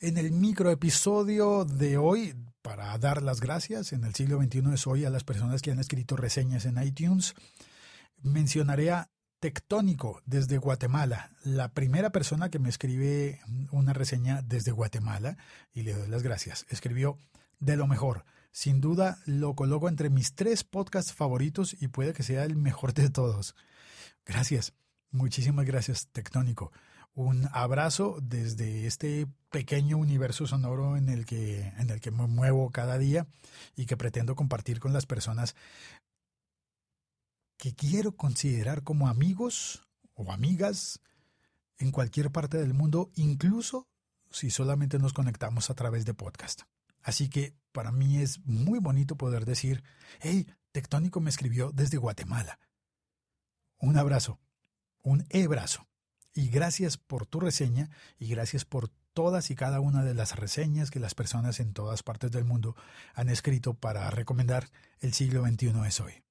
En el microepisodio de hoy, para dar las gracias en el siglo XXI es hoy a las personas que han escrito reseñas en iTunes, mencionaré a Tectónico desde Guatemala, la primera persona que me escribe una reseña desde Guatemala y le doy las gracias. Escribió de lo mejor. Sin duda lo coloco entre mis tres podcasts favoritos y puede que sea el mejor de todos. Gracias. Muchísimas gracias, Tectónico. Un abrazo desde este pequeño universo sonoro en el que en el que me muevo cada día y que pretendo compartir con las personas que quiero considerar como amigos o amigas en cualquier parte del mundo, incluso si solamente nos conectamos a través de podcast. Así que para mí es muy bonito poder decir, hey, Tectónico me escribió desde Guatemala. Un abrazo, un e-brazo. Y gracias por tu reseña y gracias por todas y cada una de las reseñas que las personas en todas partes del mundo han escrito para recomendar El siglo XXI es hoy.